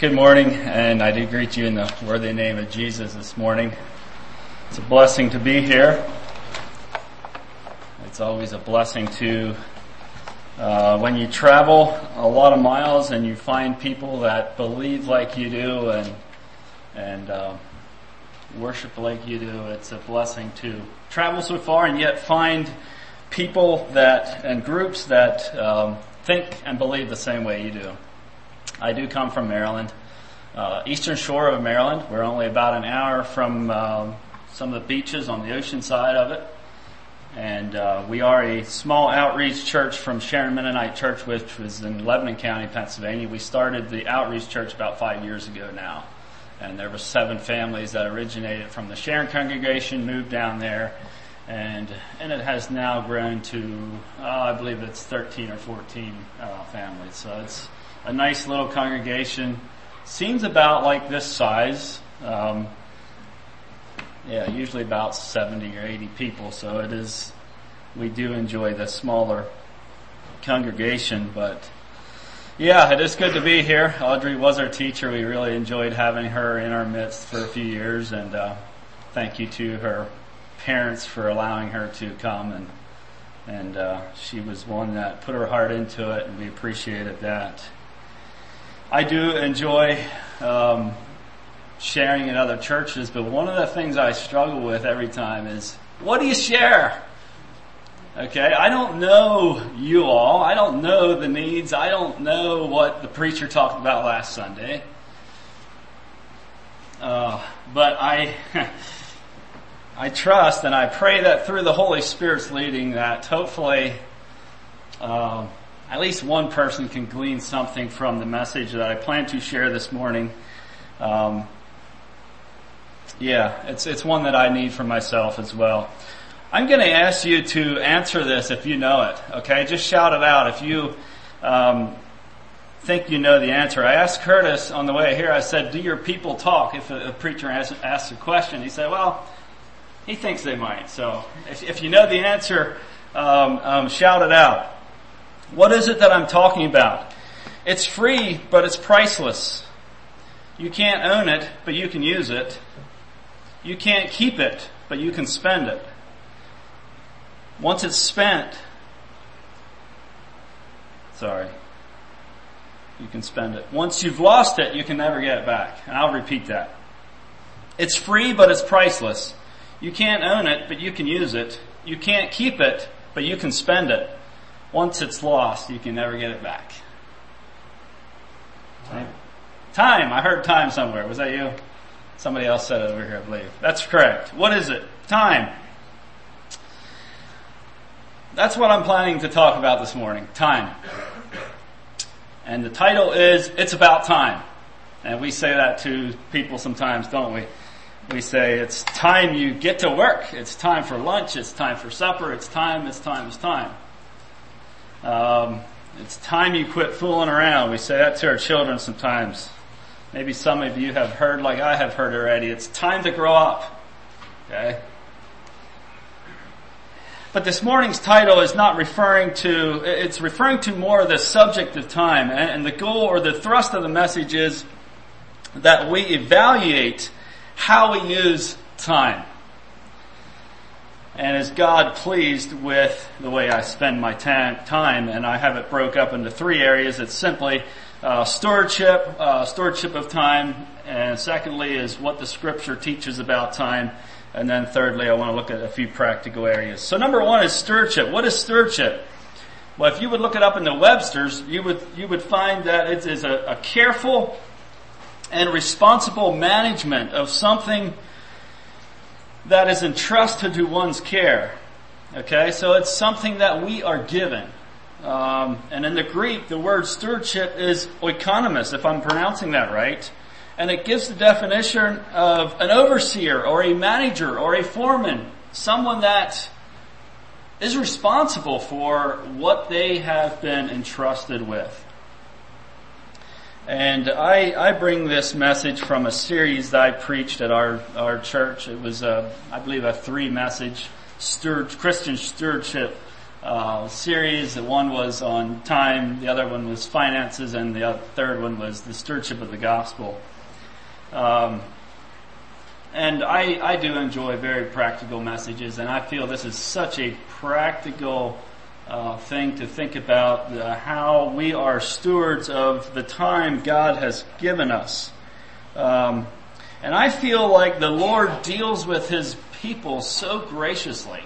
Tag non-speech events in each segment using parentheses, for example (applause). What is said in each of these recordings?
Good morning, and I do greet you in the worthy name of Jesus this morning. It's a blessing to be here. It's always a blessing to, uh, when you travel a lot of miles and you find people that believe like you do and, and, uh, worship like you do. It's a blessing to travel so far and yet find people that, and groups that, um, think and believe the same way you do. I do come from Maryland, uh, eastern shore of Maryland. We're only about an hour from um, some of the beaches on the ocean side of it. And uh, we are a small outreach church from Sharon Mennonite Church, which was in Lebanon County, Pennsylvania. We started the outreach church about five years ago now. And there were seven families that originated from the Sharon congregation, moved down there, and and it has now grown to uh, I believe it's 13 or 14 uh, families. So it's a nice little congregation. Seems about like this size. Um, yeah, usually about 70 or 80 people. So it is, we do enjoy the smaller congregation, but yeah, it is good to be here. Audrey was our teacher. We really enjoyed having her in our midst for a few years and, uh, thank you to her parents for allowing her to come and, and, uh, she was one that put her heart into it and we appreciated that. I do enjoy um, sharing in other churches, but one of the things I struggle with every time is, what do you share? Okay, I don't know you all. I don't know the needs. I don't know what the preacher talked about last Sunday. Uh, but I, (laughs) I trust and I pray that through the Holy Spirit's leading that hopefully, um, at least one person can glean something from the message that I plan to share this morning. Um, yeah, it's it's one that I need for myself as well. I'm going to ask you to answer this if you know it. Okay, just shout it out if you um, think you know the answer. I asked Curtis on the way here. I said, "Do your people talk?" If a, a preacher asks, asks, a question, he said, "Well, he thinks they might." So if, if you know the answer, um, um shout it out. What is it that I'm talking about? It's free, but it's priceless. You can't own it, but you can use it. You can't keep it, but you can spend it. Once it's spent, sorry, you can spend it. Once you've lost it, you can never get it back. And I'll repeat that. It's free, but it's priceless. You can't own it, but you can use it. You can't keep it, but you can spend it. Once it's lost, you can never get it back. Time. time. I heard time somewhere. Was that you? Somebody else said it over here, I believe. That's correct. What is it? Time. That's what I'm planning to talk about this morning. Time. And the title is, It's About Time. And we say that to people sometimes, don't we? We say, it's time you get to work. It's time for lunch. It's time for supper. It's time, it's time, it's time. Um, it's time you quit fooling around. We say that to our children sometimes. Maybe some of you have heard like I have heard already. It's time to grow up. Okay? But this morning's title is not referring to, it's referring to more the subject of time. And the goal or the thrust of the message is that we evaluate how we use time. And is God pleased with the way I spend my time? And I have it broke up into three areas. It's simply uh, stewardship, uh, stewardship of time, and secondly is what the scripture teaches about time. And then thirdly, I want to look at a few practical areas. So number one is stewardship. What is stewardship? Well, if you would look it up in the Webster's, you would, you would find that it is a, a careful and responsible management of something that is entrusted to one's care. Okay, so it's something that we are given. Um, and in the Greek, the word stewardship is oikonomos, if I'm pronouncing that right. And it gives the definition of an overseer or a manager or a foreman, someone that is responsible for what they have been entrusted with. And I, I bring this message from a series that I preached at our, our church. It was, a, I believe, a three message steward, Christian stewardship uh, series. One was on time, the other one was finances, and the third one was the stewardship of the gospel. Um, and I, I do enjoy very practical messages, and I feel this is such a practical uh, thing to think about uh, how we are stewards of the time God has given us. Um, and I feel like the Lord deals with His people so graciously.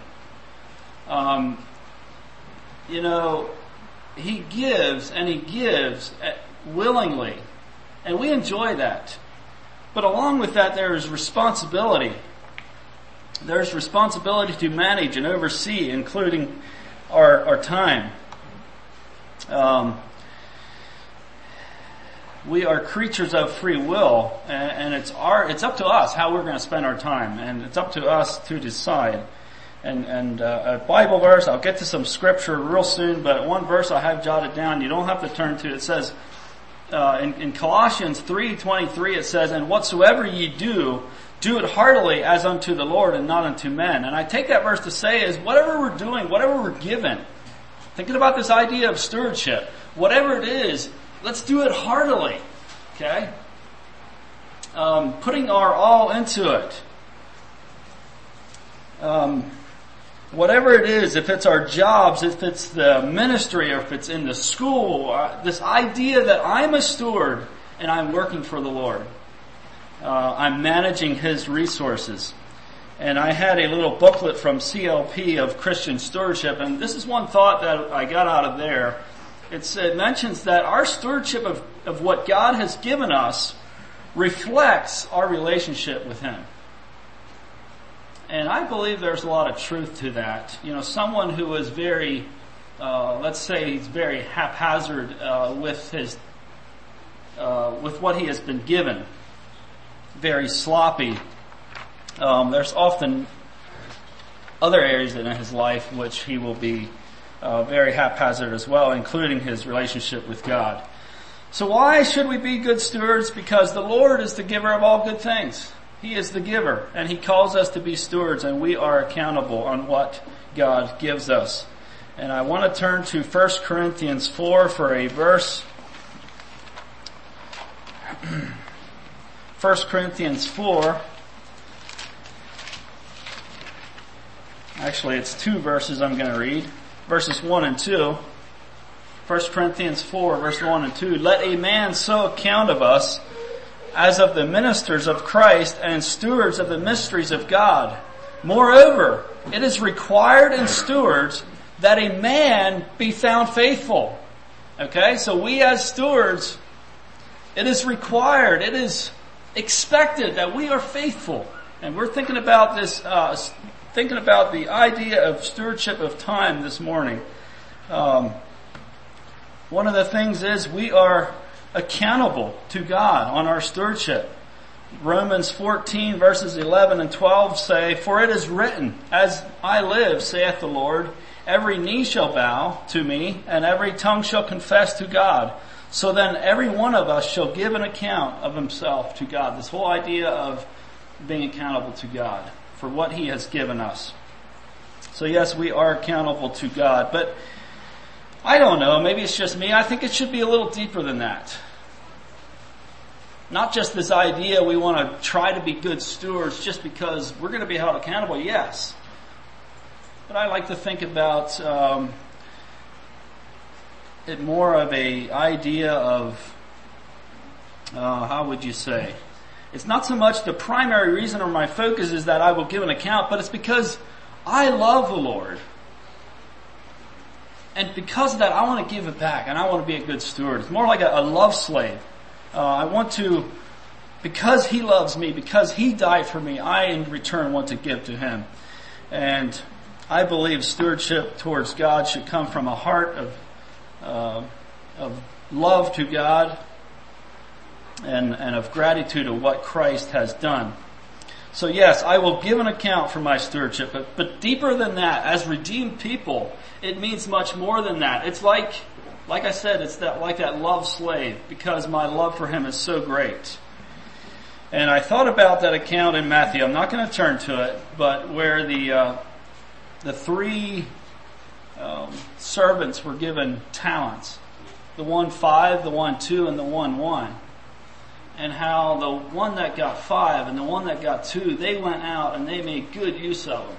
Um, you know, He gives and He gives uh, willingly, and we enjoy that. But along with that, there is responsibility. There's responsibility to manage and oversee, including our, our time. Um, we are creatures of free will, and, and, it's our it's up to us how we're going to spend our time, and it's up to us to decide. And and uh, a Bible verse, I'll get to some scripture real soon, but one verse I have jotted down. You don't have to turn to. It says uh, in, in Colossians three twenty three. It says, "And whatsoever ye do, do it heartily as unto the Lord and not unto men. And I take that verse to say is whatever we're doing, whatever we're given, thinking about this idea of stewardship, whatever it is, let's do it heartily. Okay? Um, putting our all into it. Um, whatever it is, if it's our jobs, if it's the ministry, or if it's in the school, uh, this idea that I'm a steward and I'm working for the Lord uh, I'm managing his resources. And I had a little booklet from CLP of Christian stewardship, and this is one thought that I got out of there. It's, it mentions that our stewardship of, of what God has given us reflects our relationship with Him. And I believe there's a lot of truth to that. You know, someone who is very, uh, let's say he's very haphazard uh, with his, uh, with what he has been given very sloppy. Um, there's often other areas in his life which he will be uh, very haphazard as well, including his relationship with God. So why should we be good stewards? Because the Lord is the giver of all good things. He is the giver, and He calls us to be stewards, and we are accountable on what God gives us. And I want to turn to 1 Corinthians 4 for a verse (clears throat) 1 Corinthians 4. Actually, it's two verses I'm going to read. Verses 1 and 2. 1 Corinthians 4 verse 1 and 2. Let a man so account of us as of the ministers of Christ and stewards of the mysteries of God. Moreover, it is required in stewards that a man be found faithful. Okay, so we as stewards, it is required, it is expected that we are faithful. And we're thinking about this, uh, thinking about the idea of stewardship of time this morning. Um, one of the things is we are accountable to God on our stewardship. Romans 14 verses 11 and 12 say, For it is written, As I live, saith the Lord, every knee shall bow to me, and every tongue shall confess to God. So then every one of us shall give an account of himself to God. This whole idea of being accountable to God for what he has given us. So yes, we are accountable to God, but I don't know, maybe it's just me. I think it should be a little deeper than that. Not just this idea we want to try to be good stewards just because we're going to be held accountable, yes. But I like to think about um, it more of a idea of uh, how would you say? It's not so much the primary reason or my focus is that I will give an account, but it's because I love the Lord. And because of that, I want to give it back and I want to be a good steward. It's more like a, a love slave. Uh, I want to, because He loves me, because He died for me, I in return want to give to Him. And I believe stewardship towards God should come from a heart of uh, of love to God and, and of gratitude of what Christ has done. So yes, I will give an account for my stewardship, but, but deeper than that, as redeemed people, it means much more than that. It's like, like I said, it's that, like that love slave, because my love for him is so great. And I thought about that account in Matthew. I'm not going to turn to it, but where the, uh, the three um, servants were given talents. The one five, the one two, and the one one. And how the one that got five and the one that got two, they went out and they made good use of them.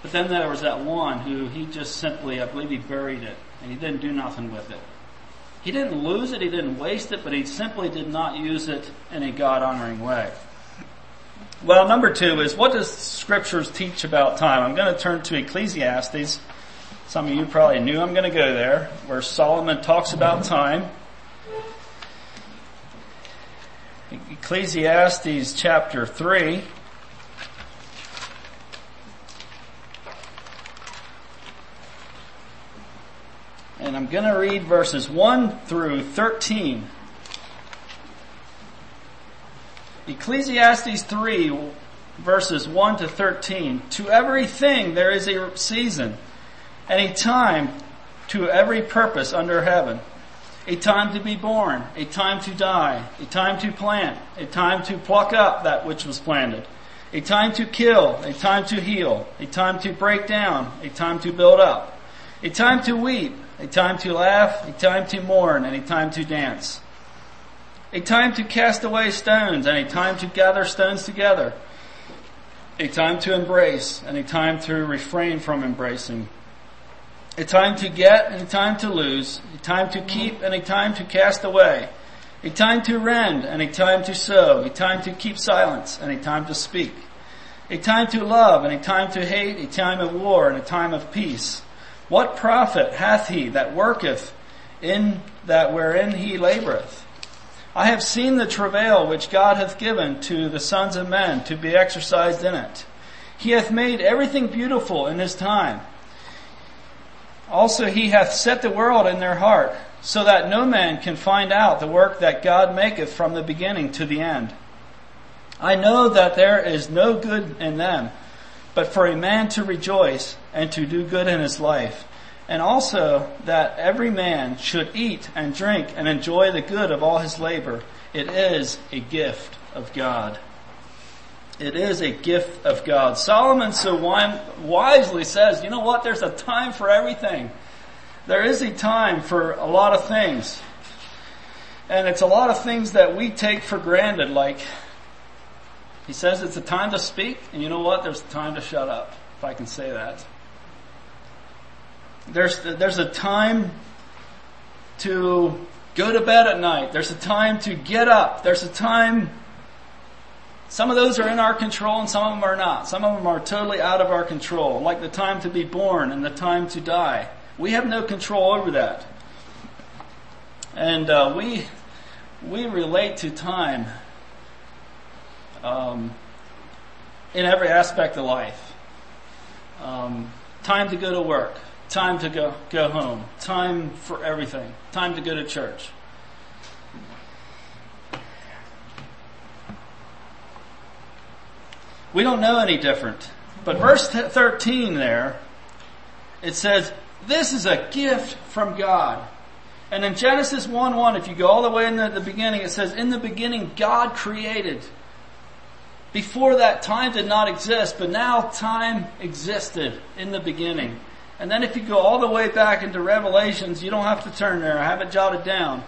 But then there was that one who he just simply, I believe he buried it and he didn't do nothing with it. He didn't lose it, he didn't waste it, but he simply did not use it in a God honoring way. Well, number two is what does scriptures teach about time? I'm going to turn to Ecclesiastes. Some of you probably knew I'm going to go there, where Solomon talks about time. Ecclesiastes chapter 3. And I'm going to read verses 1 through 13. Ecclesiastes 3 verses 1 to 13. To everything there is a season and a time to every purpose under heaven. A time to be born, a time to die, a time to plant, a time to pluck up that which was planted, a time to kill, a time to heal, a time to break down, a time to build up, a time to weep, a time to laugh, a time to mourn, and a time to dance a time to cast away stones and a time to gather stones together, a time to embrace and a time to refrain from embracing, a time to get and a time to lose, a time to keep and a time to cast away, a time to rend and a time to sow, a time to keep silence and a time to speak, a time to love and a time to hate, a time of war and a time of peace. What profit hath he that worketh in that wherein he laboreth? I have seen the travail which God hath given to the sons of men to be exercised in it. He hath made everything beautiful in his time. Also he hath set the world in their heart, so that no man can find out the work that God maketh from the beginning to the end. I know that there is no good in them, but for a man to rejoice and to do good in his life and also that every man should eat and drink and enjoy the good of all his labor. It is a gift of God. It is a gift of God. Solomon so wisely says, you know what? There's a time for everything. There is a time for a lot of things. And it's a lot of things that we take for granted, like, he says it's a time to speak, and you know what? There's a time to shut up, if I can say that. There's, there's a time to go to bed at night. There's a time to get up. There's a time, some of those are in our control and some of them are not. Some of them are totally out of our control, like the time to be born and the time to die. We have no control over that. And uh, we, we relate to time um, in every aspect of life. Um, time to go to work, time to go, go home, time for everything, time to go to church. We don't know any different. But verse 13 there, it says, this is a gift from God. And in Genesis 1 1, if you go all the way in the beginning, it says, in the beginning God created. Before that, time did not exist, but now time existed in the beginning. And then if you go all the way back into Revelations, you don't have to turn there. I have it jotted down.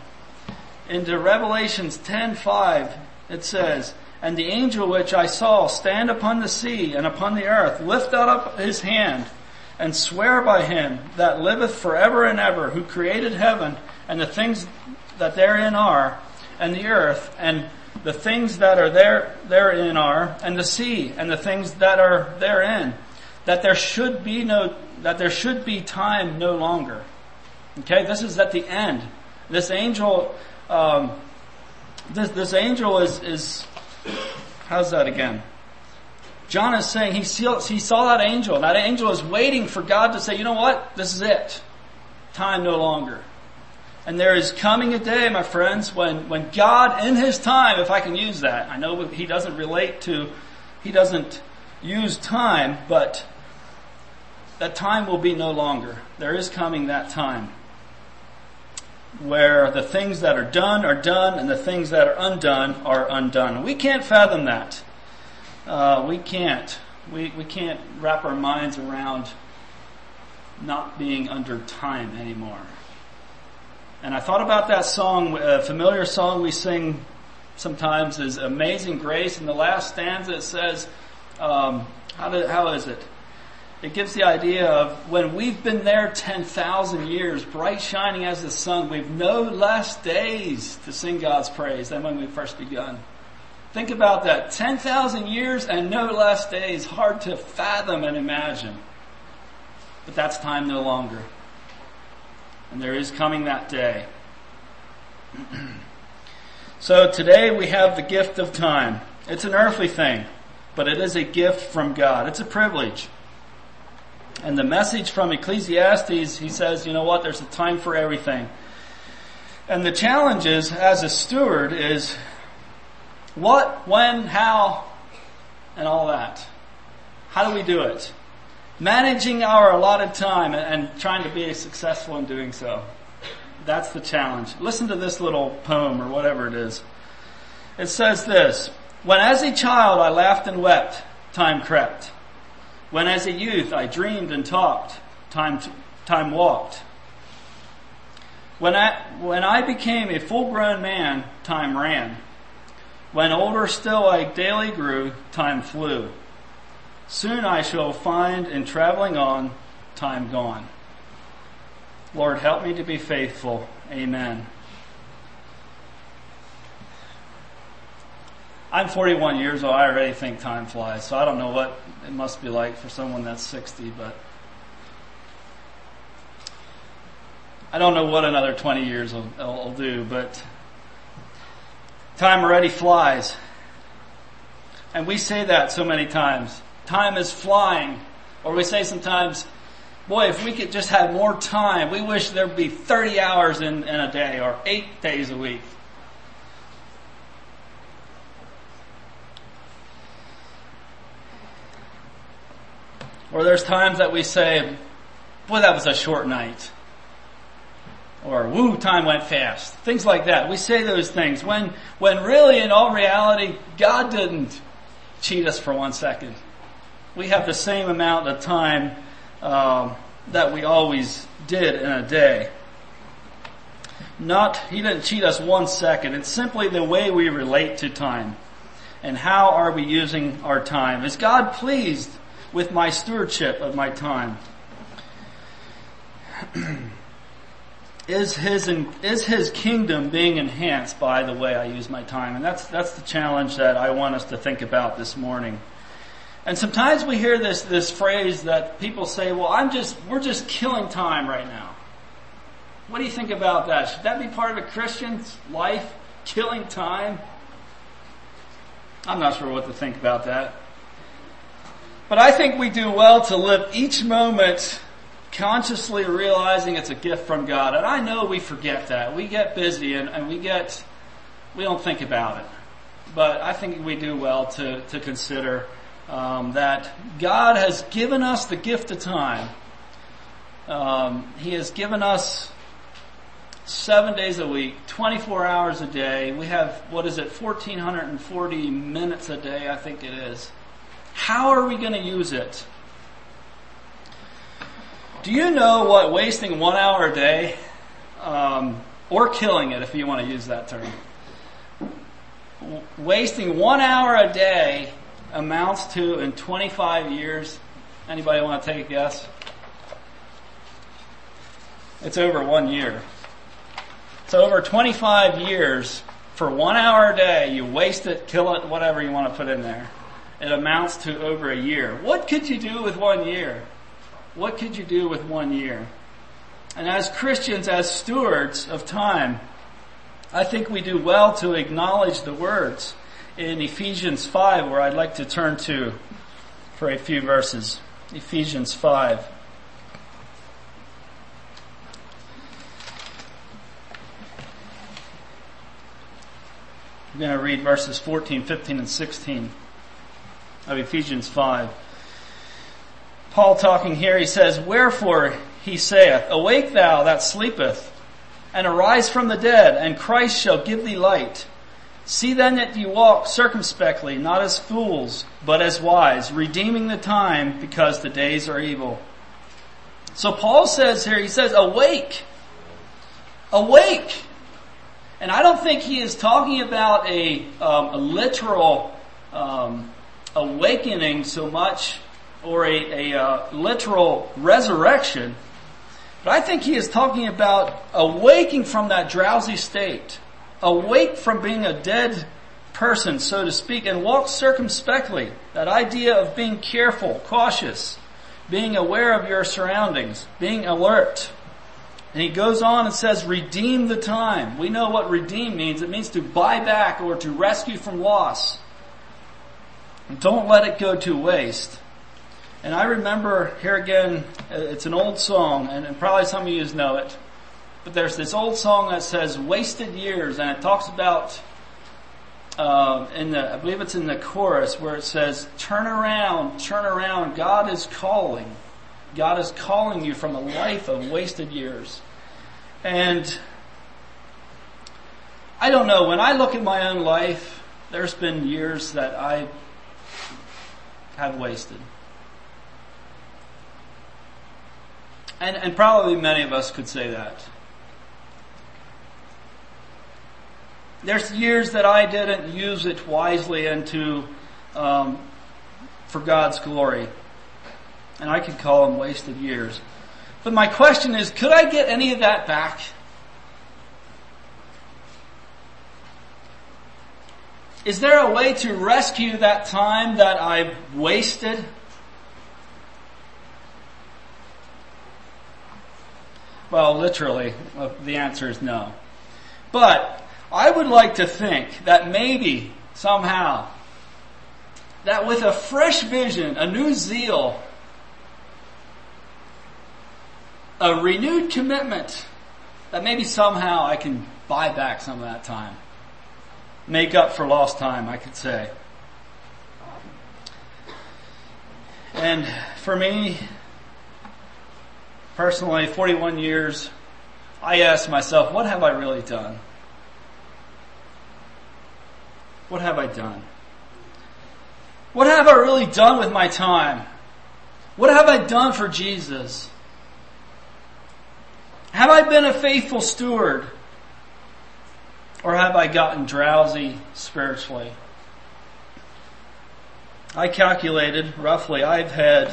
Into Revelations 10:5, it says, "And the angel which I saw stand upon the sea and upon the earth lift up his hand and swear by him that liveth forever and ever, who created heaven and the things that therein are, and the earth and the things that are there therein are, and the sea and the things that are therein, that there should be no that there should be time no longer. Okay, this is at the end. This angel, um, this this angel is is how's that again? John is saying he saw, he saw that angel. That angel is waiting for God to say, you know what? This is it. Time no longer. And there is coming a day, my friends, when, when God in His time, if I can use that, I know He doesn't relate to, He doesn't use time, but that time will be no longer. There is coming that time where the things that are done are done and the things that are undone are undone. We can't fathom that. Uh, we can't. We, we can't wrap our minds around not being under time anymore. And I thought about that song, a familiar song we sing sometimes is Amazing Grace. In the last stanza it says, um, how, do, how is it? It gives the idea of when we've been there 10,000 years, bright shining as the sun, we've no less days to sing God's praise than when we first begun. Think about that. 10,000 years and no less days. Hard to fathom and imagine. But that's time no longer. And there is coming that day. (clears throat) so today we have the gift of time. It's an earthly thing, but it is a gift from God. It's a privilege. And the message from Ecclesiastes, he says, you know what, there's a time for everything. And the challenge is, as a steward, is what, when, how, and all that. How do we do it? Managing our allotted time and, trying to be successful in doing so. That's the challenge. Listen to this little poem or whatever it is. It says this, when as a child I laughed and wept, time crept. When as a youth I dreamed and talked, time, time walked. When I, when I became a full grown man, time ran. When older still I daily grew, time flew. Soon I shall find in traveling on, time gone. Lord, help me to be faithful. Amen. I'm 41 years old. I already think time flies, so I don't know what it must be like for someone that's 60, but I don't know what another 20 years will, will do, but time already flies. And we say that so many times. Time is flying. Or we say sometimes, boy, if we could just have more time, we wish there'd be 30 hours in, in a day or eight days a week. Or there's times that we say, boy, that was a short night. Or, woo, time went fast. Things like that. We say those things when, when really in all reality, God didn't cheat us for one second. We have the same amount of time um, that we always did in a day. Not, He didn't cheat us one second. It's simply the way we relate to time. And how are we using our time? Is God pleased with my stewardship of my time? (clears throat) is his is his kingdom being enhanced by the way I use my time? And that's that's the challenge that I want us to think about this morning. And sometimes we hear this this phrase that people say, "Well, I'm just we're just killing time right now." What do you think about that? Should that be part of a Christian's life? Killing time? I'm not sure what to think about that. But I think we do well to live each moment consciously realizing it's a gift from God. And I know we forget that. We get busy and, and we get, we don't think about it. But I think we do well to, to consider um, that God has given us the gift of time. Um, he has given us seven days a week, 24 hours a day. We have, what is it, 1440 minutes a day, I think it is. How are we going to use it? Do you know what wasting one hour a day, um, or killing it if you want to use that term, wasting one hour a day amounts to in 25 years? Anybody want to take a guess? It's over one year. So over 25 years, for one hour a day, you waste it, kill it, whatever you want to put in there. It amounts to over a year. What could you do with one year? What could you do with one year? And as Christians, as stewards of time, I think we do well to acknowledge the words in Ephesians 5 where I'd like to turn to for a few verses. Ephesians 5. I'm going to read verses 14, 15, and 16 of Ephesians 5. Paul talking here, he says, Wherefore he saith, Awake thou that sleepeth, and arise from the dead, and Christ shall give thee light. See then that ye walk circumspectly, not as fools, but as wise, redeeming the time, because the days are evil. So Paul says here, he says, awake. Awake. And I don't think he is talking about a, um, a literal um, awakening so much or a, a uh, literal resurrection. But I think he is talking about awaking from that drowsy state, awake from being a dead person, so to speak, and walk circumspectly. That idea of being careful, cautious, being aware of your surroundings, being alert. And he goes on and says, redeem the time. We know what redeem means. It means to buy back or to rescue from loss. Don't let it go to waste. And I remember here again, it's an old song, and probably some of you know it. But there's this old song that says "wasted years," and it talks about uh, in the I believe it's in the chorus where it says, "Turn around, turn around. God is calling. God is calling you from a life of wasted years." And I don't know. When I look at my own life, there's been years that I have wasted. And, and probably many of us could say that. There's years that I didn't use it wisely and to, um, for God's glory. And I could call them wasted years. But my question is, could I get any of that back? Is there a way to rescue that time that I've wasted? Well, literally, uh, the answer is no. But I would like to think that maybe, somehow, that with a fresh vision, a new zeal, a renewed commitment, that maybe somehow I can buy back some of that time make up for lost time, I could say. And for me, personally, 41 years, I ask myself, what have I really done? What have I done? What have I really done with my time? What have I done for Jesus? Have I been a faithful steward? Or have I gotten drowsy spiritually? I calculated roughly I've had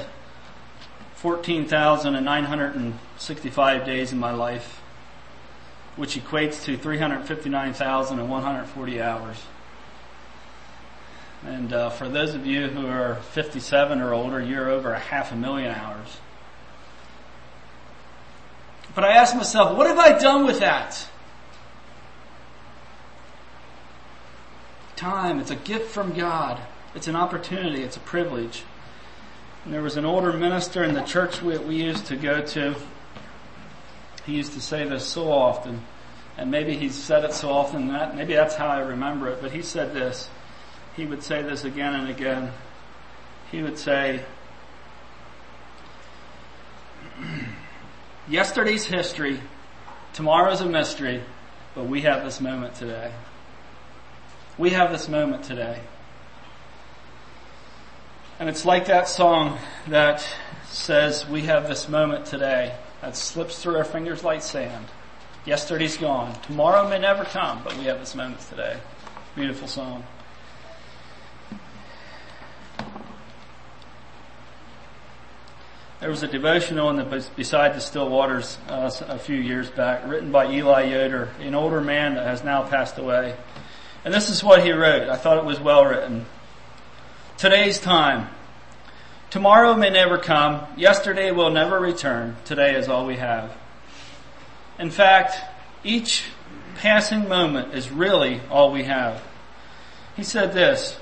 14,965 days in my life, which equates to 359,140 hours. And uh, for those of you who are 57 or older, you're over a half a million hours. But I asked myself, what have I done with that? Time. It's a gift from God. It's an opportunity. It's a privilege. And there was an older minister in the church we, we used to go to. He used to say this so often. And maybe he's said it so often that maybe that's how I remember it. But he said this. He would say this again and again. He would say, (clears throat) Yesterday's history, tomorrow's a mystery, but we have this moment today. We have this moment today. And it's like that song that says we have this moment today that slips through our fingers like sand. Yesterday's gone. Tomorrow may never come, but we have this moment today. Beautiful song. There was a devotional in the Beside the Still Waters uh, a few years back, written by Eli Yoder, an older man that has now passed away. And this is what he wrote. I thought it was well written. Today's time. Tomorrow may never come. Yesterday will never return. Today is all we have. In fact, each passing moment is really all we have. He said this,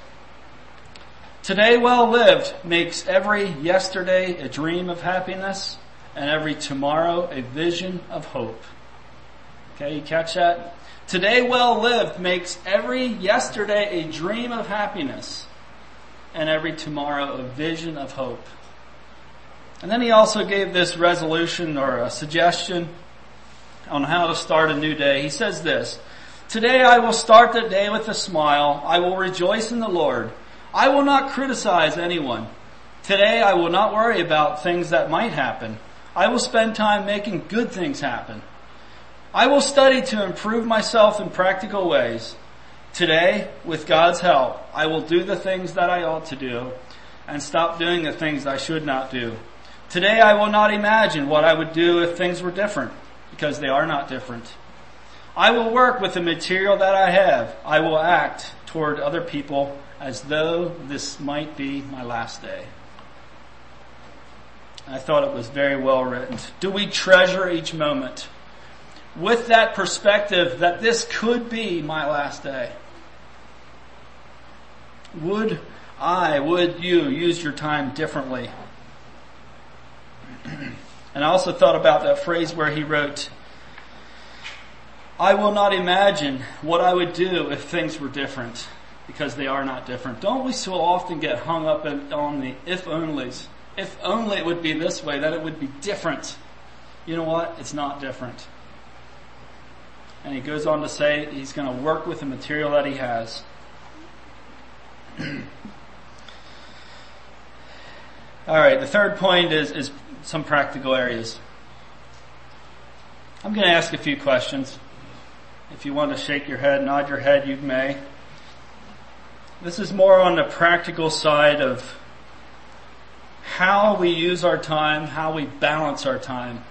Today well lived makes every yesterday a dream of happiness and every tomorrow a vision of hope. Okay, you catch that? Today well lived makes every yesterday a dream of happiness and every tomorrow a vision of hope. And then he also gave this resolution or a suggestion on how to start a new day. He says this, Today I will start the day with a smile. I will rejoice in the Lord. I will not criticize anyone. Today I will not worry about things that might happen. I will spend time making good things happen. I will study to improve myself in practical ways. Today, with God's help, I will do the things that I ought to do and stop doing the things I should not do. Today I will not imagine what I would do if things were different because they are not different. I will work with the material that I have. I will act toward other people as though this might be my last day. I thought it was very well written. Do we treasure each moment with that perspective that this could be my last day? Would I, would you use your time differently? (clears throat) and I also thought about that phrase where he wrote, I will not imagine what I would do if things were different because they are not different. Don't we so often get hung up on the if onlys? If only it would be this way, that it would be different. You know what? It's not different. And he goes on to say he's going to work with the material that he has. (clears throat) All right, the third point is, is some practical areas. I'm going to ask a few questions. If you want to shake your head, nod your head, you may. This is more on the practical side of how we use our time, how we balance our time.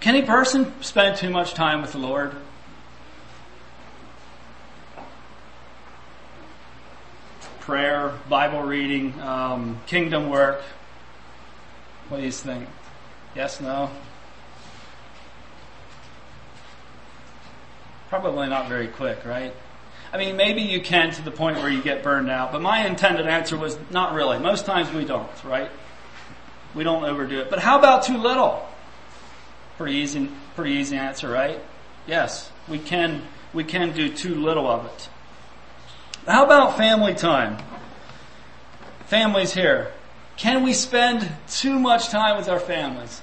Can a person spend too much time with the Lord? Prayer, Bible reading, um, kingdom work. What do you think? Yes, no? Probably not very quick, right? I mean, maybe you can to the point where you get burned out, but my intended answer was not really. Most times we don't, right? We don't overdo it. But how about too little? Pretty easy, pretty easy answer, right? Yes, we can, we can do too little of it. How about family time? Families here. Can we spend too much time with our families?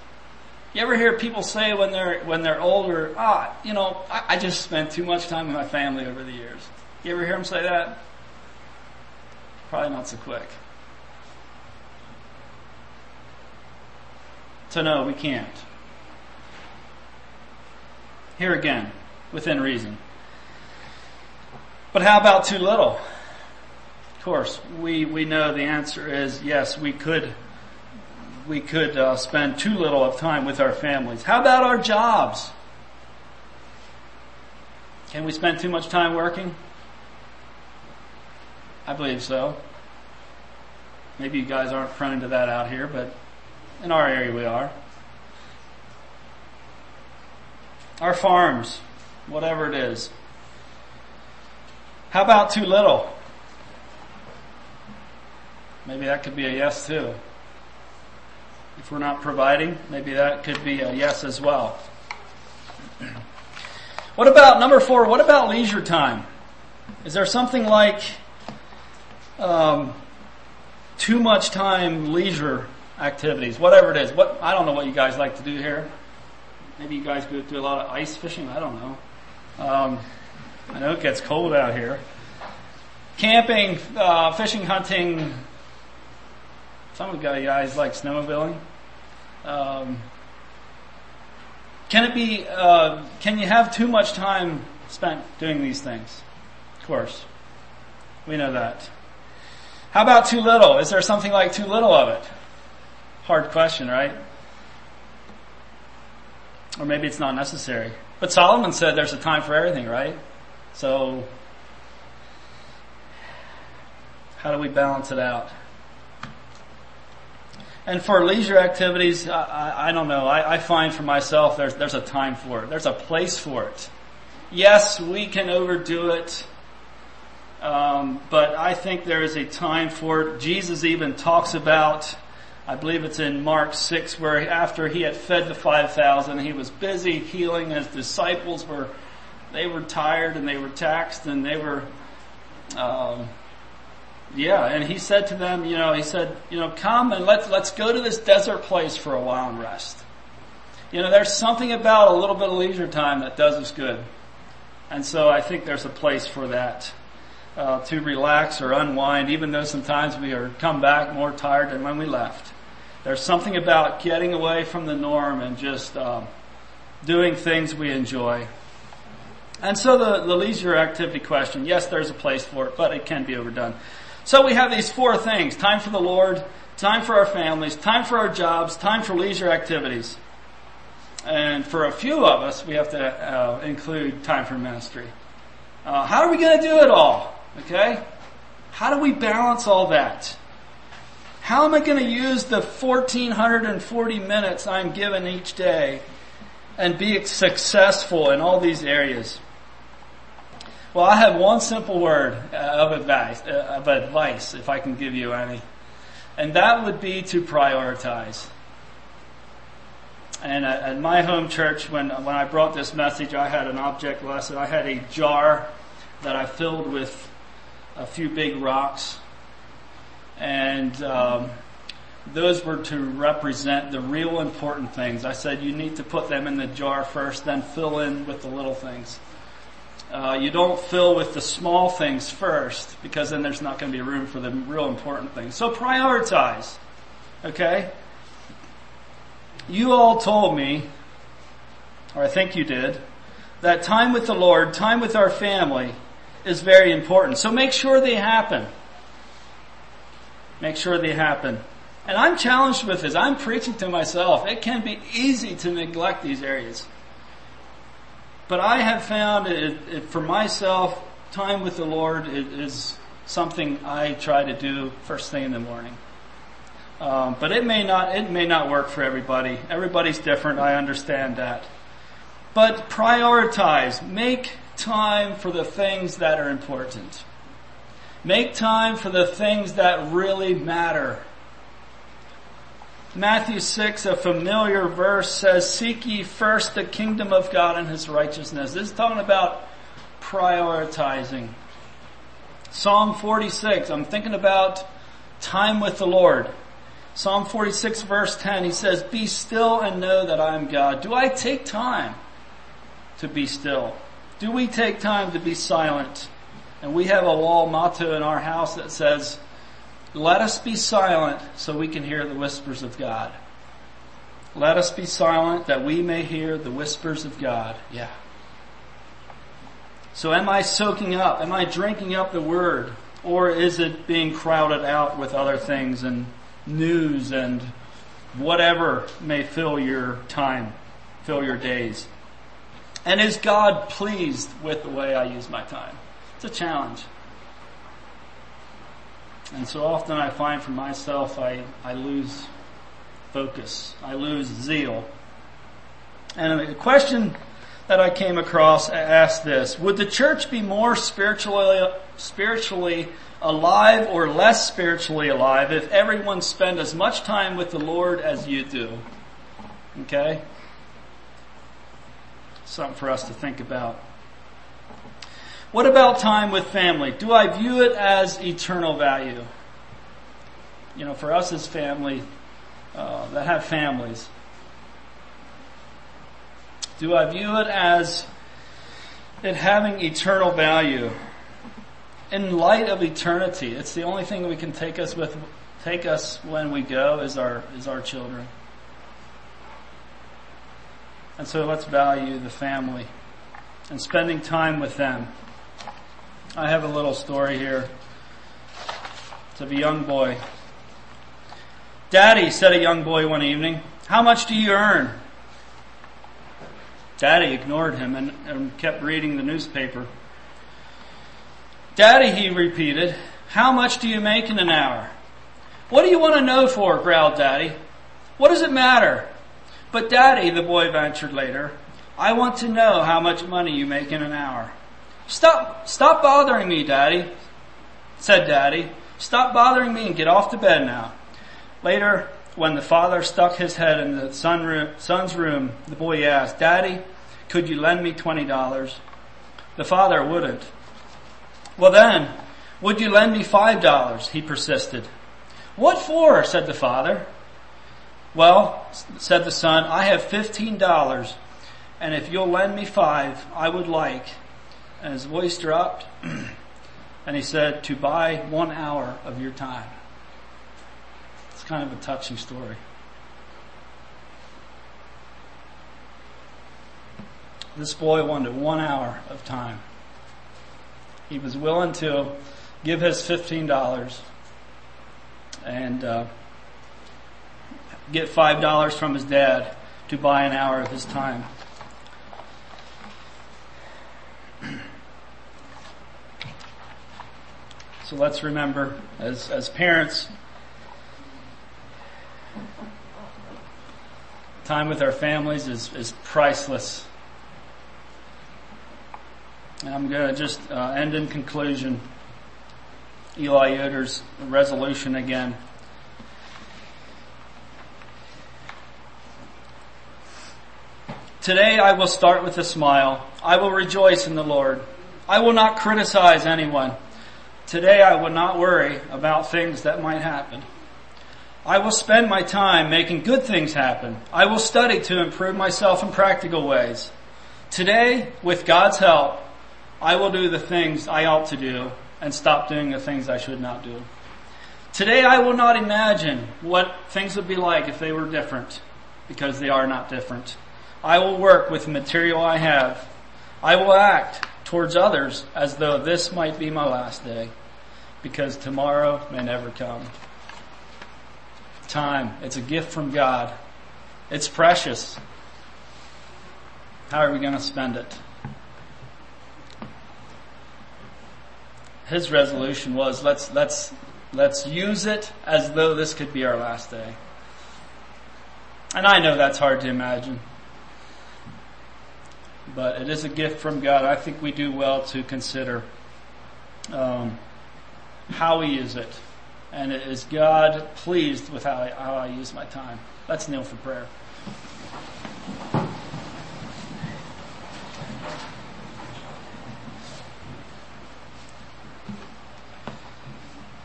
You ever hear people say when they're when they're older, ah, you know, I, I just spent too much time with my family over the years. You ever hear them say that? Probably not so quick. So no, we can't. Here again, within reason. But how about too little? Of course, we, we know the answer is yes, we could we could uh, spend too little of time with our families. How about our jobs? Can we spend too much time working? I believe so. Maybe you guys aren't prone to that out here, but in our area we are. Our farms, whatever it is. How about too little? Maybe that could be a yes too. If we're not providing, maybe that could be a yes as well. (clears throat) What about number four? What about leisure time? Is there something like um, too much time leisure activities, whatever it is? What I don't know what you guys like to do here. Maybe you guys go do a lot of ice fishing. I don't know. Um, I know it gets cold out here. Camping, uh, fishing, hunting, some of you guys like snowmobiling. Um, can it be? Uh, can you have too much time spent doing these things? Of course, we know that. How about too little? Is there something like too little of it? Hard question, right? Or maybe it's not necessary. But Solomon said there's a time for everything, right? So, how do we balance it out? And for leisure activities, I, I, I don't know. I, I, find for myself there's, there's a time for it. There's a place for it. Yes, we can overdo it. Um, but I think there is a time for it. Jesus even talks about, I believe it's in Mark 6, where after he had fed the 5,000, he was busy healing. His disciples were, they were tired and they were taxed and they were, um, yeah, and he said to them, you know, he said, you know, come and let's, let's go to this desert place for a while and rest. You know, there's something about a little bit of leisure time that does us good. And so I think there's a place for that. Uh, to relax or unwind, even though sometimes we are come back more tired than when we left. There's something about getting away from the norm and just um, doing things we enjoy. And so the, the leisure activity question, yes, there's a place for it, but it can be overdone. So we have these four things. Time for the Lord, time for our families, time for our jobs, time for leisure activities. And for a few of us, we have to uh, include time for ministry. Uh, how are we going to do it all? Okay? How do we balance all that? How am I going to use the 1440 minutes I'm given each day and be successful in all these areas? Well, I have one simple word uh, of advice, uh, of advice, if I can give you any. And that would be to prioritize. And at, my home church, when, when I brought this message, I had an object lesson. I had a jar that I filled with a few big rocks. And um, those were to represent the real important things. I said you need to put them in the jar first, then fill in with the little things. Uh, you don't fill with the small things first because then there's not going to be room for the real important things. So prioritize. Okay? You all told me, or I think you did, that time with the Lord, time with our family is very important. So make sure they happen. Make sure they happen. And I'm challenged with this. I'm preaching to myself. It can be easy to neglect these areas. But I have found it, it, for myself, time with the Lord is something I try to do first thing in the morning. Um, but it may not it may not work for everybody. Everybody's different. I understand that. But prioritize. Make time for the things that are important. Make time for the things that really matter. Matthew 6, a familiar verse says, Seek ye first the kingdom of God and his righteousness. This is talking about prioritizing. Psalm 46, I'm thinking about time with the Lord. Psalm 46 verse 10, he says, Be still and know that I am God. Do I take time to be still? Do we take time to be silent? And we have a wall motto in our house that says, let us be silent so we can hear the whispers of God. Let us be silent that we may hear the whispers of God. Yeah. So am I soaking up? Am I drinking up the word? Or is it being crowded out with other things and news and whatever may fill your time, fill your days. And is God pleased with the way I use my time? It's a challenge. And so often I find for myself I, I lose focus. I lose zeal. And a question that I came across asked this, would the church be more spiritually, spiritually alive or less spiritually alive if everyone spent as much time with the Lord as you do. Okay? Something for us to think about. What about time with family? Do I view it as eternal value? You know, for us as family, uh, that have families, do I view it as it having eternal value? in light of eternity, it's the only thing we can take us with, take us when we go is our, is our children. And so let's value the family and spending time with them. I have a little story here. It's of a young boy. Daddy, said a young boy one evening, how much do you earn? Daddy ignored him and, and kept reading the newspaper. Daddy, he repeated, how much do you make in an hour? What do you want to know for? growled Daddy. What does it matter? But Daddy, the boy ventured later, I want to know how much money you make in an hour. Stop, stop bothering me, Daddy, said Daddy. Stop bothering me and get off to bed now. Later, when the father stuck his head in the son room, son's room, the boy asked, Daddy, could you lend me $20? The father wouldn't. Well then, would you lend me five dollars? He persisted. What for? said the father. Well, said the son, I have fifteen dollars, and if you'll lend me five, I would like and his voice dropped (clears throat) and he said, to buy one hour of your time. It's kind of a touching story. This boy wanted one hour of time. He was willing to give his $15 and uh, get $5 from his dad to buy an hour of his time. So let's remember, as, as parents, time with our families is, is priceless. And I'm going to just uh, end in conclusion. Eli Yoder's resolution again. Today I will start with a smile. I will rejoice in the Lord. I will not criticize anyone. Today I will not worry about things that might happen. I will spend my time making good things happen. I will study to improve myself in practical ways. Today, with God's help, I will do the things I ought to do and stop doing the things I should not do. Today I will not imagine what things would be like if they were different because they are not different. I will work with the material I have. I will act towards others as though this might be my last day because tomorrow may never come. Time, it's a gift from God. It's precious. How are we going to spend it? His resolution was let's, let's, let's use it as though this could be our last day. And I know that's hard to imagine but it is a gift from God. I think we do well to consider um, how we use it. And is God pleased with how I, how I use my time? Let's kneel for prayer.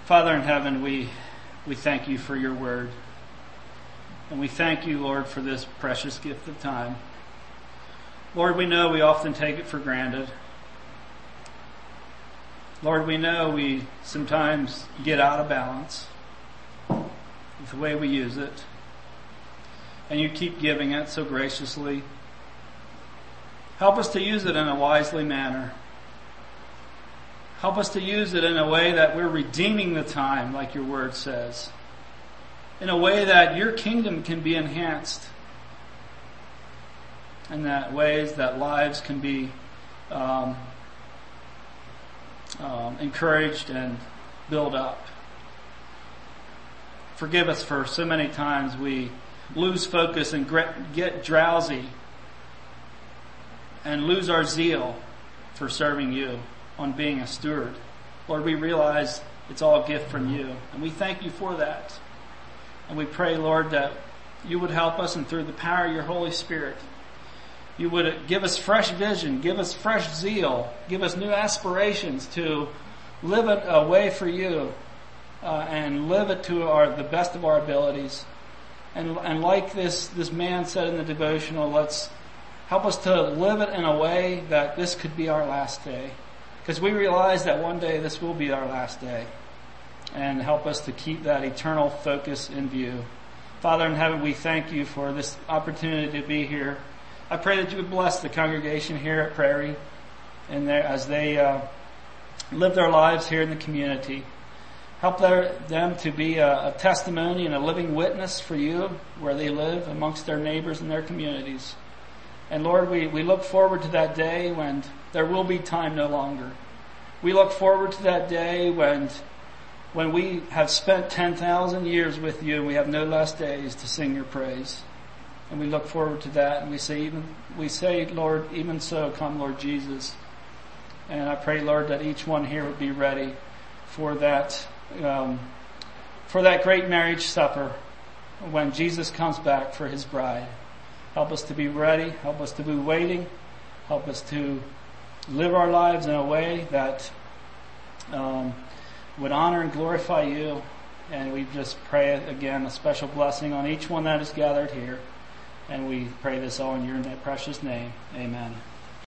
Father in heaven, we, we thank you for your word. And we thank you, Lord, for this precious gift of time. Lord, we know we often take it for granted. Lord, we know we sometimes get out of balance with the way we use it. And you keep giving it so graciously. Help us to use it in a wisely manner. Help us to use it in a way that we're redeeming the time, like your word says. In a way that your kingdom can be enhanced and that ways that lives can be um, um, encouraged and built up. Forgive us for so many times we lose focus and get drowsy and lose our zeal for serving you on being a steward. Lord, we realize it's all a gift from you and we thank you for that. And we pray, Lord, that you would help us and through the power of your Holy Spirit, you would give us fresh vision, give us fresh zeal, give us new aspirations to live it a way for you, uh, and live it to our, the best of our abilities. And, and like this, this man said in the devotional, let's help us to live it in a way that this could be our last day. Because we realize that one day this will be our last day. And help us to keep that eternal focus in view. Father in heaven, we thank you for this opportunity to be here. I pray that you would bless the congregation here at Prairie and their, as they uh, live their lives here in the community. Help their, them to be a, a testimony and a living witness for you where they live amongst their neighbors and their communities. And Lord, we, we look forward to that day when there will be time no longer. We look forward to that day when, when we have spent 10,000 years with you and we have no less days to sing your praise. And we look forward to that. And we say, even, we say, Lord, even so, come, Lord Jesus. And I pray, Lord, that each one here would be ready for that, um, for that great marriage supper when Jesus comes back for his bride. Help us to be ready. Help us to be waiting. Help us to live our lives in a way that um, would honor and glorify you. And we just pray again a special blessing on each one that is gathered here. And we pray this all in your precious name. Amen.